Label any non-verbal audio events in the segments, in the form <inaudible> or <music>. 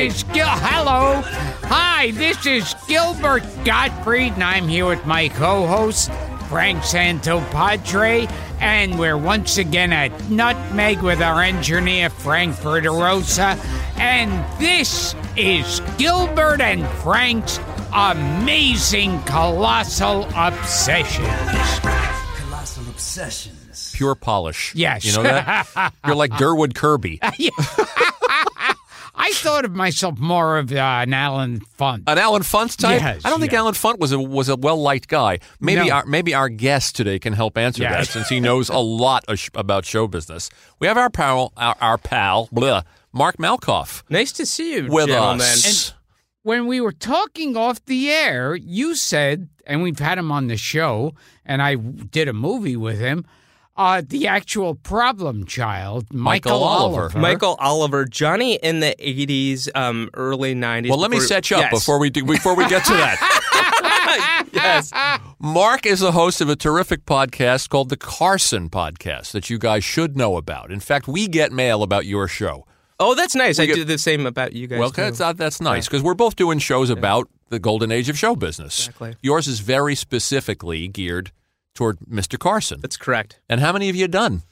is Gil. Hello. Hi, this is Gilbert Gottfried, and I'm here with my co host, Frank Santopadre. And we're once again at Nutmeg with our engineer, Frank Verderosa. And this is Gilbert and Frank's amazing colossal obsessions. Colossal obsessions. Pure polish. Yes. You know that? <laughs> You're like Durward Kirby. <laughs> I thought of myself more of uh, an Allen Funt. An Allen Funt type? Yes, I don't think yeah. Allen Funt was a was a well liked guy. Maybe No. our maybe our guest today can help answer Yeah. that since he knows a lot of sh- about show business. We have our pal, our, our pal, blah, Mark Malkoff, Nice to see you, with gentlemen. us. when we were talking off the air, you said, and we've had him on the show, and I did a movie with him, uh, the actual problem child, Michael, Michael Oliver. Oliver. Michael Oliver, Johnny in the '80s, um, early '90s. well, let me set you up Yes. before we do, before we get to that. <laughs> yes. Mark is the host of a terrific podcast called the Carson Podcast that you guys should know about. In fact, we get mail about your show. Oh, that's nice. I get- do the same about you guys. Well, too. that's, that's nice because we're both doing shows about the golden age of show business. Exactly. Yours is very specifically geared toward Mr. Carson. That's correct. And how many have you done?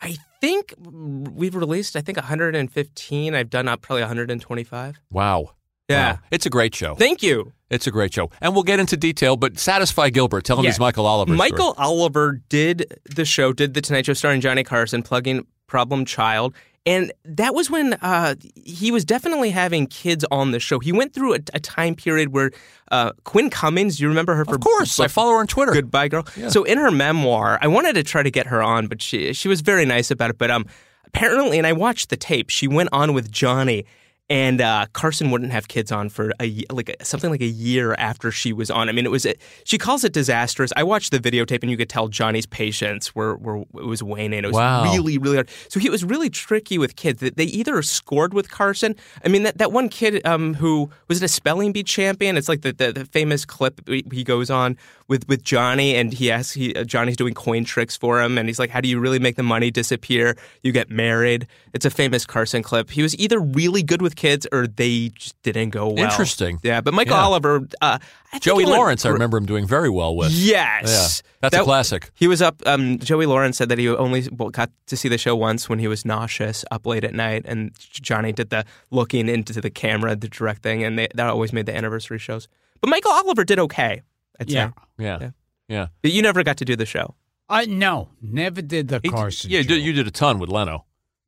I think we've released. I think 115. I've done up probably 125. Wow. Yeah. Wow. It's a great show. Thank you. It's a great show. And we'll get into detail, but satisfy Gilbert. Tell him Yes. he's Michael Oliver. Michael Oliver did the show, did the Tonight Show starring Johnny Carson, plugging Problem Child. And that was when uh, he was definitely having kids on the show. He went through a, a time period where uh, Quinn Cummings, you remember her for Of course. I follow her on Twitter. Goodbye Girl. So in her memoir, I wanted to try to get her on, but she she was very nice about it. But um, apparently, and I watched the tape. She went on with Johnny, and uh, Carson wouldn't have kids on for a like something like a year after she was on. I mean, it was she calls it disastrous. I watched the videotape, and you could tell Johnny's patience were were it was waning. It was Wow. really really hard. So he was really tricky with kids. They either scored with Carson. I mean, that, that one kid um, who was it a spelling bee champion. It's like the, the, the famous clip he goes on with, with Johnny, and he asks he uh, Johnny's doing coin tricks for him, and he's like, "How do you really make the money disappear? You get married." It's a famous Carson clip. He was either really good with kids or they just didn't go well. Interesting. Yeah, but Michael Yeah. Oliver, uh, Joey he went Lawrence, I remember him doing very well with. Yes, Yeah, that's a classic. He was up. Um, Joey Lawrence said that he only got to see the show once when he was nauseous up late at night, and Johnny did the looking into the camera, the direct thing, and they, that always made the anniversary shows. But Michael Oliver did okay. I'd Yeah. say. Yeah. Yeah. Yeah. But you never got to do the show. Uh, no, never did the He- Carson. yeah, you show. did, you did a ton with Leno.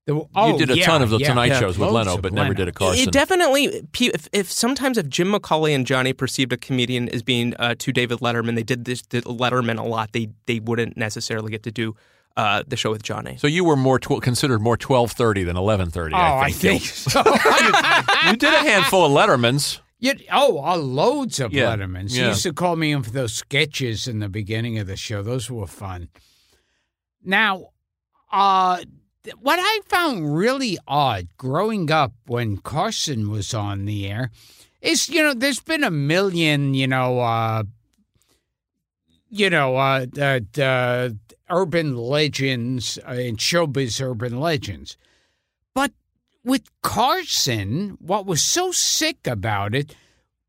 The- oh, you did a yeah, ton of the yeah, Tonight yeah, shows with loads Leno, of but never Leno. did a Carson. It definitely, if, if sometimes if Jim McCawley and Johnny perceived a comedian as being uh, to David Letterman, they did this did Letterman a lot. They they wouldn't necessarily get to do uh, the show with Johnny. so you were more tw- considered more twelve thirty than eleven thirty. Oh, I I think. think so. <laughs> you did a handful of Lettermans. You, oh, uh, loads of Yeah, Lettermans. He used to call me in for those sketches in the beginning of the show. Those were fun. Now, uh, th- what I found really odd growing up when Carson was on the air is, you know, there's been a million, you know, uh, you know, uh, uh, uh, urban legends uh, and showbiz urban legends. But with Carson, what was so sick about it,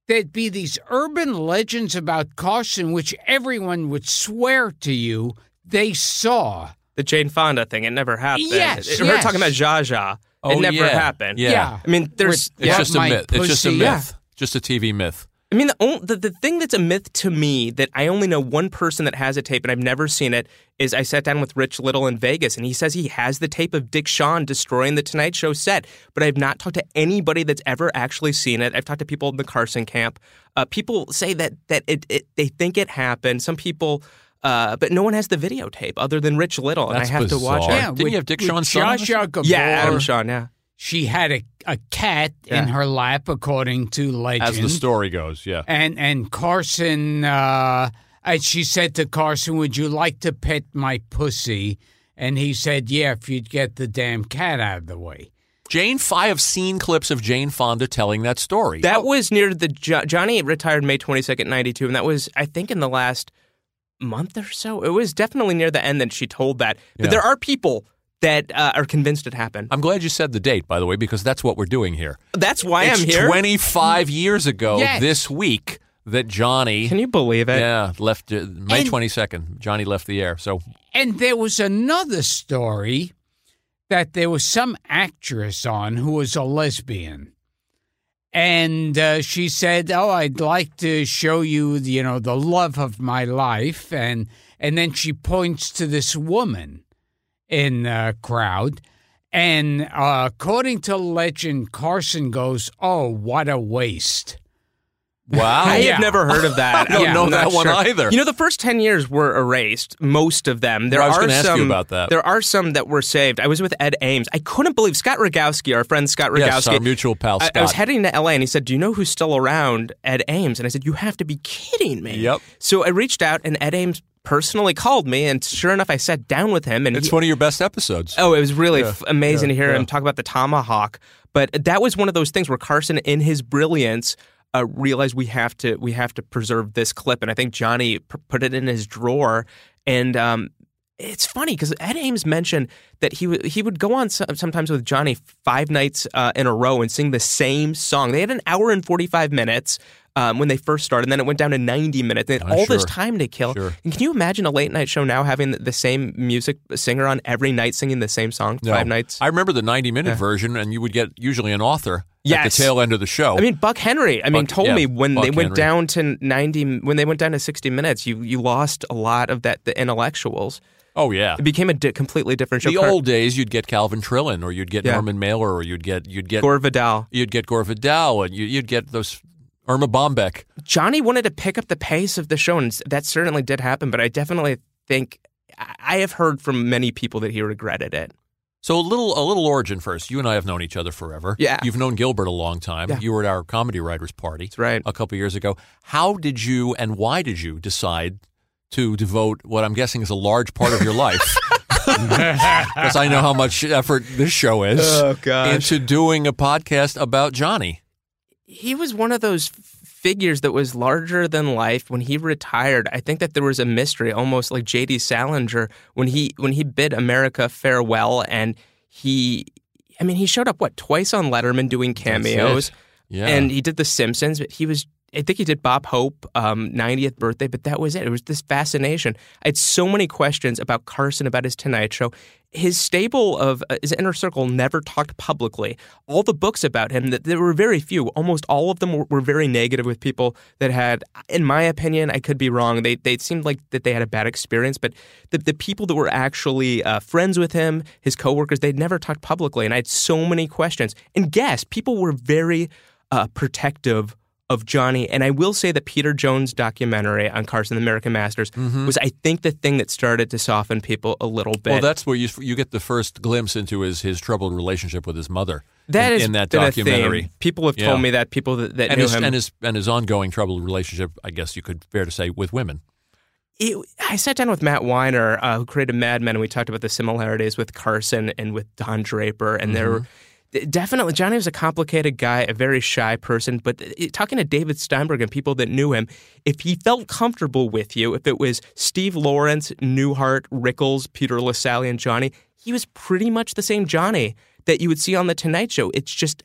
there'd be these urban legends about Carson, which everyone would swear to you they saw. The Jane Fonda thing, it never happened. Yes, Her yes. talking about Zsa Zsa, Oh, it never yeah, happened. yeah. I mean, there's. It's, What, just a my myth. It's just a pussy? myth. Just a TV myth. I mean, the, the the thing that's a myth to me that I only know one person that has a tape, and I've never seen it. Is I sat down with Rich Little in Vegas, and he says he has the tape of Dick Shawn destroying the Tonight Show set, but I've not talked to anybody that's ever actually seen it. I've talked to people in the Carson camp. Uh, people say that that it, it they think it happened. Some people. Uh, but no one has the videotape other than Rich Little, and That's I have to watch it. Yeah, Didn't with- you have Dick with Shawn's son on the Zsa Zsa Gabor, Yeah, Adam Shawn. Yeah, She had a, a cat in her lap, according to legend. As the story goes, yeah. and and Carson, uh, and she said to Carson, "Would you like to pet my pussy?" And he said, "Yeah, if you'd get the damn cat out of the way." Jane, I have seen clips of Jane Fonda telling that story. That was near the jo- Johnny retired May twenty second, ninety two, and that was I think in the last month or so. It was definitely near the end that she told that. But Yeah. there are people that uh, are convinced it happened. I'm glad you said the date, by the way, because that's what we're doing here. That's why it's I'm here. 25 years ago <laughs> Yes. this week that Johnny. Can you believe it? Yeah, left uh, May And- 22nd. Johnny left the air. So And there was another story that there was some actress on who was a lesbian. And uh, she said, "Oh, I'd like to show you, you know, the love of my life." And and then she points to this woman in the crowd, and uh, according to legend, Carson goes, "Oh, what a waste!" Wow. I Yeah. have never heard of that. <laughs> I don't Yeah, know I'm that one sure. either. You know, the first ten years were erased. Most of them. There I was are gonna ask you some about that. There are some that were saved. I was with Ed Ames. I couldn't believe Scott Rogowsky, our friend Scott Rogowsky. yes, our mutual pal I, Scott. I was heading to LA and he said, Do you know who's still around? Ed Ames. And I said, You have to be kidding me. Yep. So I reached out and Ed Ames personally called me. And sure enough, I sat down with him. And it's he- one of your best episodes. Oh, it was really f- amazing yeah, to hear yeah. him talk about the tomahawk. But that was one of those things where Carson, in his brilliance, uh, realized we have to we have to preserve this clip, and I think Johnny p- put it in his drawer. And um, it's funny because Ed Ames mentioned that he would he would go on so- sometimes with Johnny five nights uh, in a row and sing the same song. They had an hour and forty five minutes. Um, when they first started, and then it went down to 90 minutes. They had Uh, all this time to kill. Sure. And can you imagine a late night show now having the- same music singer on every night singing the same song No. five nights? I remember the 90 minute version, and you would get usually an author at the tail end of the show. I mean, Buck Henry. I mean, Buck- told yeah, me when Buck they went Henry. down to ninety, when they went down to sixty minutes, you you lost a lot of that the intellectuals. oh, yeah. It became a di- completely different show. The old days, you'd get Calvin Trillin, or you'd get Yeah. Norman Mailer, or you'd get you'd get Gore Vidal. you'd get Gore Vidal, and you, you'd get those Erma Bombeck. Johnny wanted to pick up the pace of the show, and that certainly did happen. But I definitely think I have heard from many people that he regretted it. So a little a little origin first. You and I have known each other forever. Yeah. You've known Gilbert a long time. Yeah. You were at our comedy writers party That's right. a couple years ago. How did you and why did you decide to devote what I'm guessing is a large part of your life? <laughs> Because I know how much effort this show is Oh, gosh. into doing a podcast about Johnny. he was one of those f- figures that was larger than life when he retired i think that there was a mystery almost like jd salinger when he when he bid america farewell and he i mean he showed up what twice on letterman doing cameos. Yeah. and he did the simpsons but he was I think he did Bob Hope um, 90th birthday, but that was it. It was this fascination. I had so many questions about Carson, about his Tonight Show. His stable of uh, his inner circle never talked publicly. All the books about him, that there were very few. Almost all of them were, were very negative with people that had, in my opinion, I could be wrong. They they seemed like that they had a bad experience, but the the people that were actually uh, friends with him, his coworkers, they'd never talked publicly, and I had so many questions. And guess people were very uh, protective of Johnny. And I will say that Peter Jones' documentary on Carson, the American Masters, was, I think, the thing that started to soften people a little bit. well, that's where you you get the first glimpse into his his troubled relationship with his mother. That in, in that documentary. People have Yeah. told me that. People that, that and knew his, him. and his and his ongoing troubled relationship, I guess you could fair to say, with women. it, I sat down with Matt Weiner, uh, who created Mad Men, and we talked about the similarities with Carson and with Don Draper. And there were definitely, Johnny was a complicated guy, a very shy person. But talking to David Steinberg and people that knew him, if he felt comfortable with you, if it was Steve Lawrence, Newhart, Rickles, Peter Lassally, and Johnny, he was pretty much the same Johnny that you would see on The Tonight Show. It's just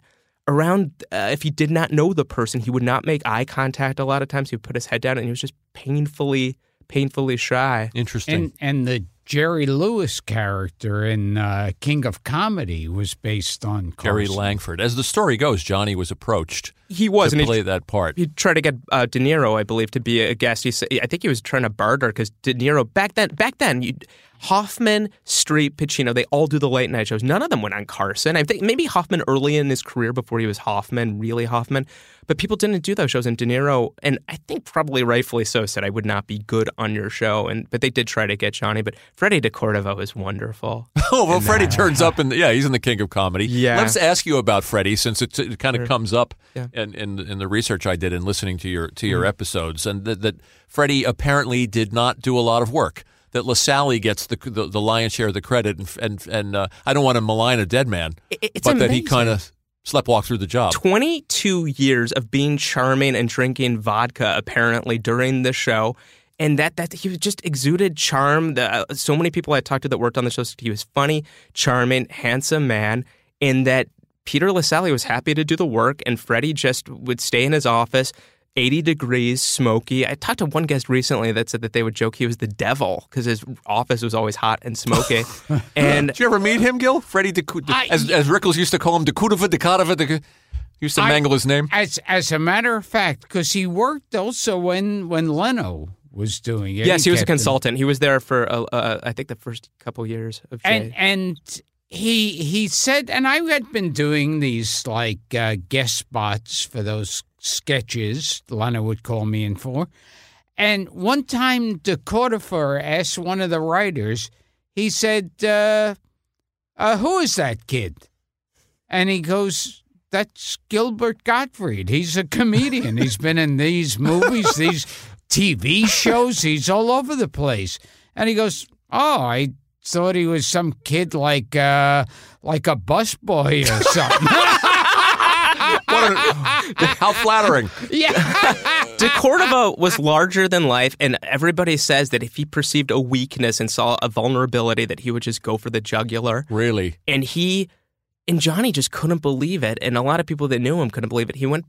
around uh, if he did not know the person he would not make eye contact a lot of times he would put his head down and he was just painfully painfully shy Interesting. And and the Jerry Lewis character in uh, King of Comedy was based on Jerry Langford. As the story goes, Johnny was approached he was to and play he, that part. he tried to get uh, De Niro I believe to be a guest he said, I think he was trying to barter because De Niro back then back then you, Hoffman Streep Pacino they all do the late night shows none of them went on Carson I think maybe Hoffman early in his career before he was Hoffman really Hoffman but people didn't do those shows and De Niro and I think probably rightfully so said I would not be good on your show and but they did try to get Johnny but Freddie DeCordova is wonderful <laughs> Oh well, Freddie turns up in the, yeah, he's in the King of Comedy. Yeah. Let's ask you about Freddie since it, it kind of comes up Yeah. in, in in the research I did in listening to your to Mm-hmm. your episodes, and that, that Freddie apparently did not do a lot of work. That Lassally gets the, the the lion's share of the credit, and and, and uh, I don't want to malign a dead man, It- it's but that he kind of sleptwalked through the job. 22 years of being charming and drinking vodka apparently during the show and that that he was just exuded charm. The, uh, so many people I talked to that worked on the show said he was funny, charming, handsome man, and that Peter Lassally was happy to do the work, and Freddie just would stay in his office. 80 degrees, smoky. I talked to one guest recently that said that they would joke he was the devil because his office was always hot and smoky. <laughs> and Did you ever meet him, Gil? Freddie, Decu- I- as, as Rickles used to call him, Dakutava, Dakatava, Dak- used to I- mangle his name. As as a matter of fact, because he worked also when when Leno was doing it. yes, he was a kept him- consultant. He was there for, uh, uh, I think, the first couple years of and Jay. and he he said, and I had been doing these like uh, guest spots for those sketches Leno would call me in for, and one time DeCordova asked one of the writers, he said, uh, uh, "Who is that kid?" And he goes. That's Gilbert Gottfried. He's a comedian. He's been in these movies, these TV shows. <laughs> He's all over the place. And he goes, "Oh, I thought he was some kid like uh like a busboy or <laughs> something." What a- how flattering. <laughs> yeah. De Cordova was larger than life, and everybody says that if he perceived a weakness and saw a vulnerability, that he would just go for the jugular. Really? And he and Johnny just couldn't believe it, and a lot of people that knew him couldn't believe it. He went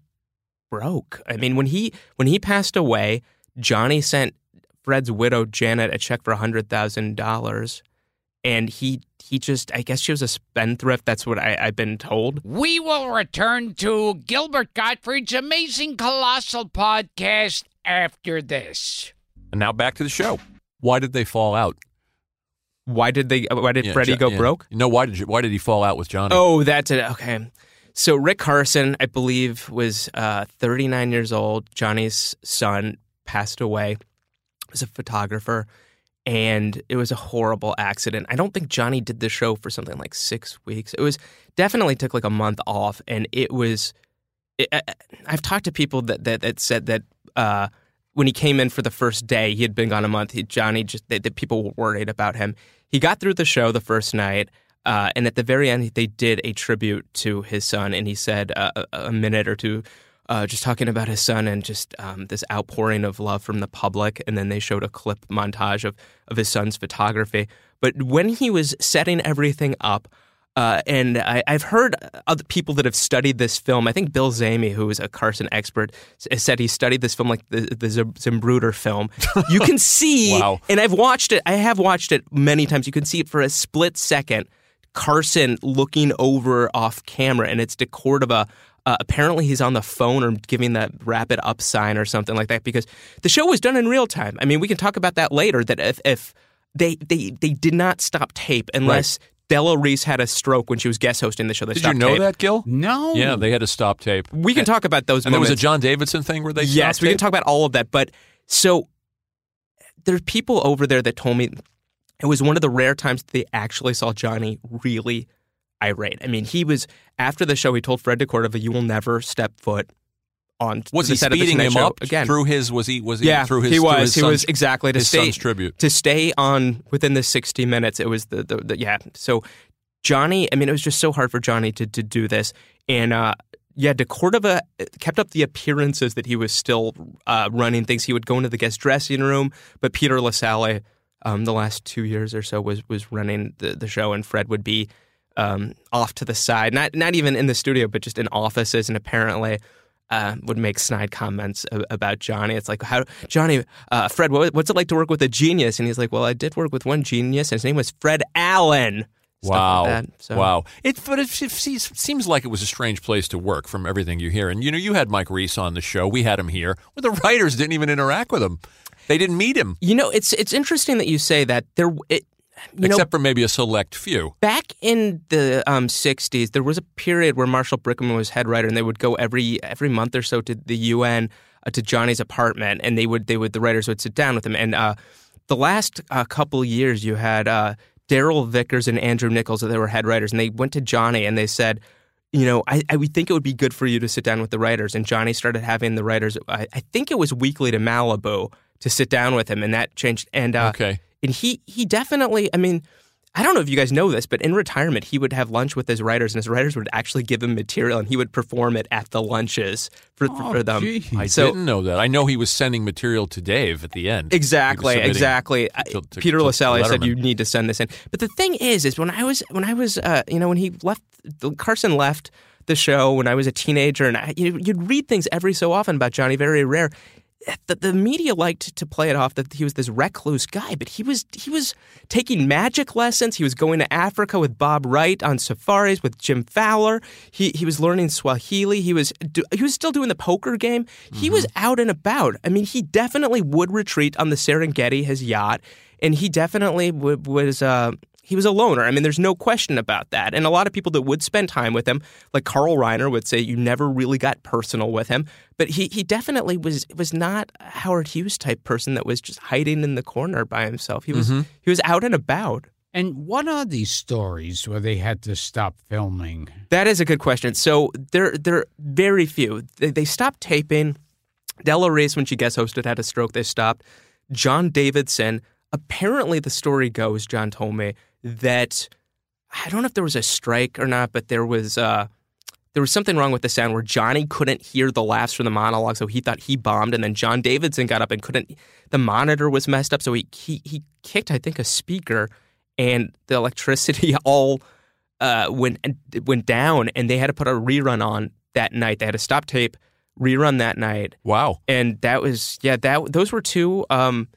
broke. I mean, when he when he passed away, Johnny sent Fred's widow Janet a check for hundred thousand dollars, and he he just I guess she was a spendthrift. That's what I, I've been told. We will return to Gilbert Gottfried's amazing colossal podcast after this. And now back to the show. Why did they fall out? Why did they? Why did Yeah, Freddie Jo- go yeah. broke? No, why did you, why did he fall out with Johnny? Oh, that's it. Okay. So Rick Carson, I believe, was uh, 39 years old. Johnny's son passed away. Was a photographer, and it was a horrible accident. I don't think Johnny did the show for something like six weeks. It was definitely took like a month off, and it was. It, I, I've talked to people that that, that said that. Uh, when he came in for the first day, he had been gone a month. He, Johnny just that people were worried about him. He got through the show the first night, uh, and at the very end, they did a tribute to his son, and he said uh, a minute or two. Uh, just talking about his son and just um, this outpouring of love from the public, and then they showed a clip montage of of his son's photography. But when he was setting everything up, uh, and I, I've heard other people that have studied this film. I think Bill Zehme, who is a Carson expert, said he studied this film like the, the Zapruder film. <laughs> You can see, Wow. and I've watched it. I have watched it many times. You can see it for a split second. Carson looking over off camera, and it's De Cordova. Uh, apparently, he's on the phone or giving that rapid up sign or something like that because the show was done in real time. I mean, we can talk about that later. That if, if they they they did not stop tape unless Della Reese had a stroke when she was guest hosting the show. They did you know tape. that, Gil? No. Yeah, they had to stop tape. We can talk about those. And there was a. John Davidson thing where they yes, stopped we can talk about all of that. But so there's people over there that told me it was one of the rare times that they actually saw Johnny really irate. I mean, he was after the show. He told Fred DeCordova, "You will never step foot on Was he set of the speeding him Show up again." through his? Was he? Was he yeah, through his? he was. his He son's- was exactly to stay tribute. to stay on within the 60 minutes. It was the, the, the yeah. So Johnny, I mean, it was just so hard for Johnny to to do this, and uh, yeah, De Cordova kept up the appearances that he was still uh, running things. He would go into the guest dressing room, but Peter Lassally, um, the last two years or so, was was running the, the show, and Fred would be um, off to the side, not not even in the studio, but just in offices, and apparently. Uh, would make snide comments a- about Johnny. It's like, how Johnny, uh, Fred, what, what's it like to work with a genius? And he's like, well, I did work with one genius, and his name was Fred Allen. Stuff like Wow! that. So- Wow! It but it, seems like it was a strange place to work from everything you hear. And you know, you had Mike Reese on the show. We had him here. Well, the writers didn't even interact with him. They didn't meet him, You know, it's it's interesting that you say that. There, it, you know, except for maybe a select few. back in the um, 60s there was a period where marshall brickman was head writer and they would go every every month or so to the un uh, to johnny's apartment and they would they would the writers would sit down with him and uh, the last uh, couple years you had uh, darrell vickers and andrew nicholls they were head writers and they went to johnny and they said you know, I, I would think it would be good for you to sit down with the writers. And Johnny started having the writers, I, I think it was weekly to Malibu to sit down with him, and that changed. And uh, Okay. And he he definitely, I mean, I don't know if you guys know this, but in retirement, he would have lunch with his writers, and his writers would actually give him material, and he would perform it at the lunches for, Oh, for them. geez. I So- didn't know that. I know he was sending material to Dave at the end. Exactly, He was submitting exactly. To- to- Peter Lassally said you need to send this in. But the thing is, is when I was when I was uh, you know when he left, Carson left the show when I was a teenager, and I, you'd read things every so often about Johnny Very Rare. The, the media liked to play it off that he was this recluse guy, but he was he was taking magic lessons. He was going to Africa with Bob Wright on safaris with Jim Fowler. He he was learning Swahili. He was do, he was still doing the poker game. He was out and about. I mean, he definitely would retreat on the Serengeti, his yacht, and he definitely would, was. Uh, he was a loner. I mean, there's no question about that. And a lot of people that would spend time with him, like Carl Reiner, would say you never really got personal with him. But he, he definitely was was not a Howard Hughes type person that was just hiding in the corner by himself. He was mm-hmm. he was out and about. And what are these stories where they had to stop filming? That is a good question. So there there are very few. They, they stopped taping. Della Reese, when she guest hosted, had a stroke. They stopped. John Davidson. Apparently, the story goes. John told me that I don't know if there was a strike or not, but there was uh, there was something wrong with the sound where Johnny couldn't hear the laughs from the monologue, so he thought he bombed, and then John Davidson got up and couldn't. The monitor was messed up, so he he, he kicked, I think, a speaker, and the electricity <laughs> all uh, went went down, and they had to put a rerun on that night. They had to stop tape, rerun that night, Wow. and that was yeah that those were two. Um,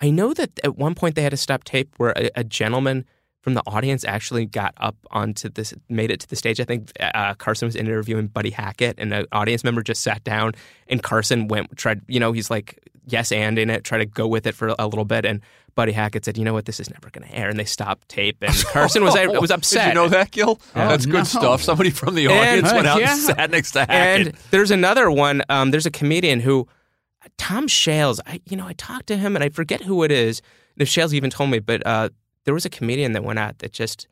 I know that at one point they had to stop tape where a, a gentleman from the audience actually got up onto this, made it to the stage. I think uh, Carson was interviewing Buddy Hackett, and an audience member just sat down, and Carson went tried. You know, he's like yes and in it, try to go with it for a little bit, and Buddy Hackett said, "You know what? This is never going to air," and they stopped tape, and <laughs> Carson was was upset. Did you know that, Gil? That's no. good stuff. Somebody from the And- audience went out Yeah. and sat next to Hackett. And there's another one. Um, there's a comedian who, Tom Shales. I you know I talked to him and I forget who it is. And if Shales even told me, but uh, there was a comedian that went out that just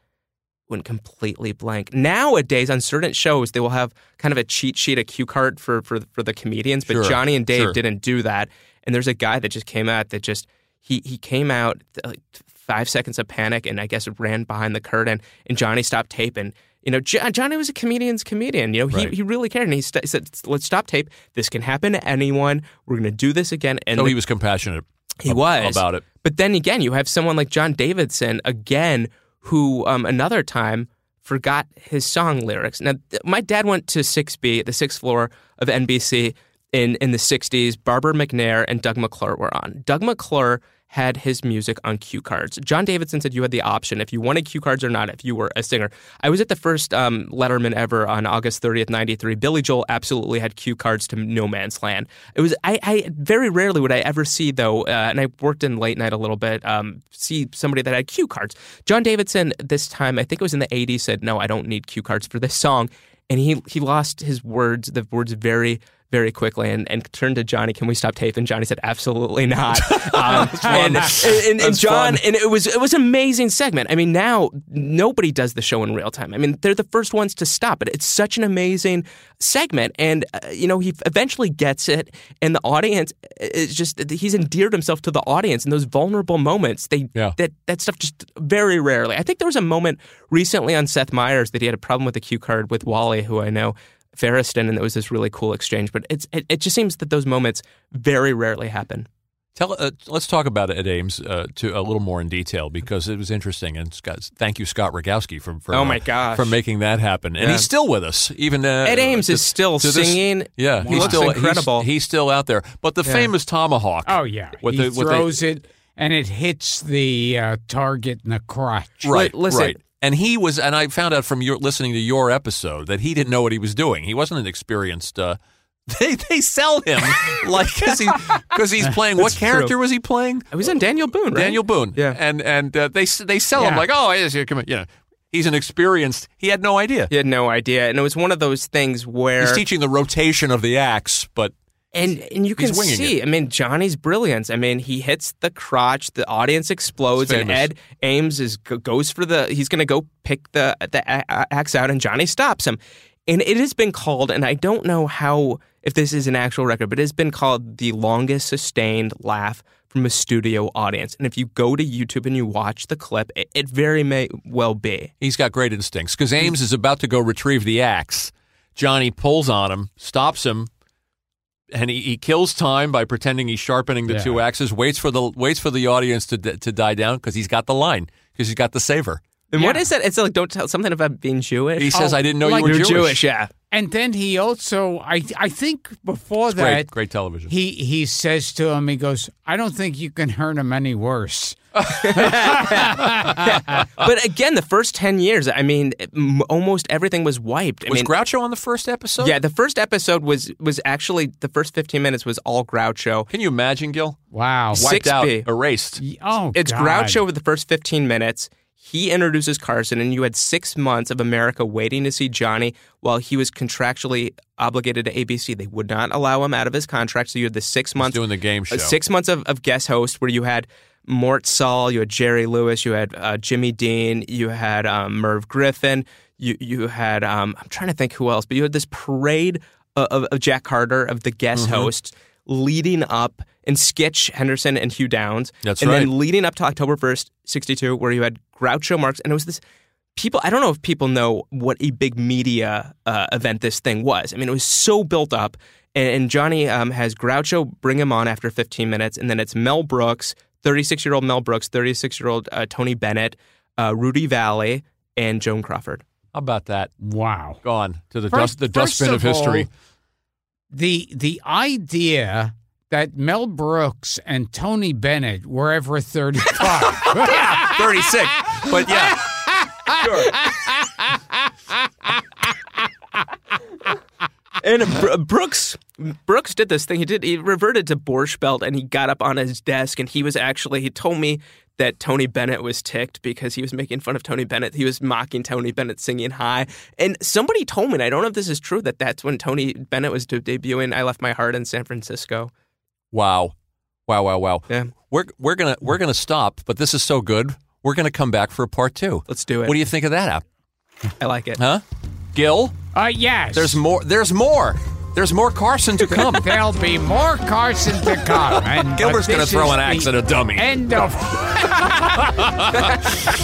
went completely blank. Nowadays on certain shows they will have kind of a cheat sheet, a cue card for for for the comedians. But Sure, Johnny and Dave sure. didn't do that. And there's a guy that just came out that just he he came out uh, like five seconds of panic and I guess ran behind the curtain and Johnny stopped taping. you know Jo- Johnny was a comedian's comedian you know he, Right. he really cared and he st- said let's stop tape this can happen to anyone we're going to do this again and so the- he was compassionate he was about it. but then again, you have someone like John Davidson again, who um, another time forgot his song lyrics. Now, th- my dad went to 6B, the sixth floor of NBC in in the 60s. Barbara McNair and Doug McClure were on. Doug McClure had his music on cue cards. John Davidson said you had the option if you wanted cue cards or not if you were a singer. I was at the first um, Letterman ever on August 30th, 93. Billy Joel absolutely had cue cards to No Man's Land. It was I, I very rarely would I ever see though, uh, and I worked in late night a little bit, um, see somebody that had cue cards. John Davidson this time, I think it was in the 80s, said no, I don't need cue cards for this song, and he he lost his words, the words very very quickly and, and turned to Johnny, can we stop tape? And Johnny said, absolutely not. <laughs> Um, and, and, and, John, fun. and it was it was an amazing segment. I mean, now nobody does the show in real time. I mean, they're the first ones to stop it. It's such an amazing segment, and uh, you know he eventually gets it, and the audience is just he's endeared himself to the audience in those vulnerable moments. They Yeah. that that stuff just very rarely. I think there was a moment recently on Seth Meyers that he had a problem with the cue card with Wally, who I know. Feresten, and it was this really cool exchange. But it's it, it just seems that those moments very rarely happen. Tell, uh, let's talk about it Ed Ames uh, to a little more in detail because it was interesting. And Scott, thank you, Scott Rogowsky, for, for Oh, my uh, gosh. for making that happen. And Yeah. he's still with us, even uh, Ed Ames to- is still to this- singing. yeah, He he's looks still incredible. He's, he's still out there. But the famous tomahawk. Oh yeah, With he the- with the- throws it and it hits the uh, target in the crotch. Right, listen- right. And he was, and I found out from your listening to your episode that he didn't know what he was doing. He wasn't an experienced. Uh, <laughs> they they sell him like because he, 'cause he's playing. What character true. was he playing? It was in Daniel Boone, right? Daniel Boone. Yeah. and and uh, they they sell him like, oh, yes, here, come on, you know, he's an experienced. He had no idea. He had no idea, and it was one of those things where He's teaching the rotation of the axe, but and and you can see. I mean, Johnny's brilliance. I mean, he hits the crotch, the audience explodes, and. Ed Ames is goes for the. He's going to go pick the the axe out, and Johnny stops him. And it has been called, and I don't know how if this is an actual record, but it's been called the longest sustained laugh from a studio audience. And if you go to YouTube and you watch the clip, it, it very may well be. He's got great instincts because Ames is about to go retrieve the axe. Johnny pulls on him, stops him, and he, he kills time by pretending he's sharpening the Yeah. two axes. Waits for the waits for the audience to to die down because he's got the line because he's got the saver. And what Yeah. is that? It's like don't tell something about being Jewish. He says, Oh, "I didn't know like you were You're Jewish." Jewish, yeah. And then he also, I I think before It's that, great, great television. he he says to him, he goes, "I don't think you can hurt him any worse." <laughs> but again, the first ten years, I mean, m- almost everything was wiped. I was mean, Groucho on the first episode? yeah, the first episode was was actually the first fifteen minutes was all Groucho. Can you imagine, Gil? Wow. Wiped out, 6B. erased. Oh, It's God. Groucho with the first 15 minutes. He introduces Carson, and you had six months of America waiting to see Johnny while he was contractually obligated to ABC. They would not allow him out of his contract. So you had the six months doing the game show. uh, six months of, of guest host where you had Mort Sahl, you had Jerry Lewis, you had uh, Jimmy Dean, you had um, Merv Griffin, you you had um, I'm trying to think who else, but you had this parade of, of, of Jack Carter of the guest Mm-hmm. hosts leading up and Skitch Henderson and Hugh Downs. That's and right. then leading up to October 1st, 62, where you had Groucho Marx, and it was this people i don't know if people know what a big media uh, event this thing was i mean it was so built up and, and johnny um, has groucho bring him on after 15 minutes and then it's mel brooks 36 year old mel brooks 36 year old uh, tony bennett uh, rudy vallee and joan crawford How about that? Wow. Gone to the First- dust, the first dustbin of, history. all, the the idea that Mel Brooks and Tony Bennett were ever 35. <laughs> Thirty six, but yeah, Sure. and Br- brooks brooks did this thing he did he reverted to borscht belt and he got up on his desk and he was actually he told me that Tony Bennett was ticked because he was making fun of Tony Bennett. He was mocking Tony Bennett singing high. And somebody told me, and I don't know if this is true, that that's when Tony Bennett was de- debuting I Left My Heart in San Francisco. wow, wow, wow, wow. Yeah. We're we're gonna we're gonna stop, but this is so good. We're gonna come back for a part two. Let's do it. What do you think of that app? I like it. Huh? Gil, uh, yes. there's more. There's more. There's more Carson to come. <laughs> There'll be more Carson to come. <laughs> And, Gilbert's gonna throw an axe at a dummy. End of <laughs>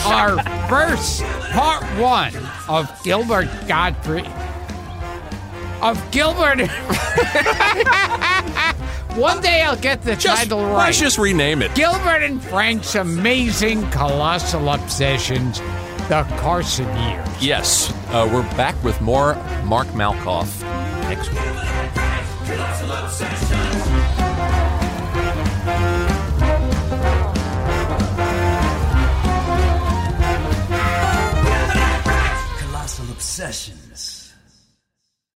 our first part one of Gilbert Gottfried. Of Gilbert. one day I'll get the just, title right. let's just rename it. Gilbert and Frank's amazing colossal obsessions, the Carson years. Yes, uh, we're back with more Mark Malkoff next week. Colossal Obsessions.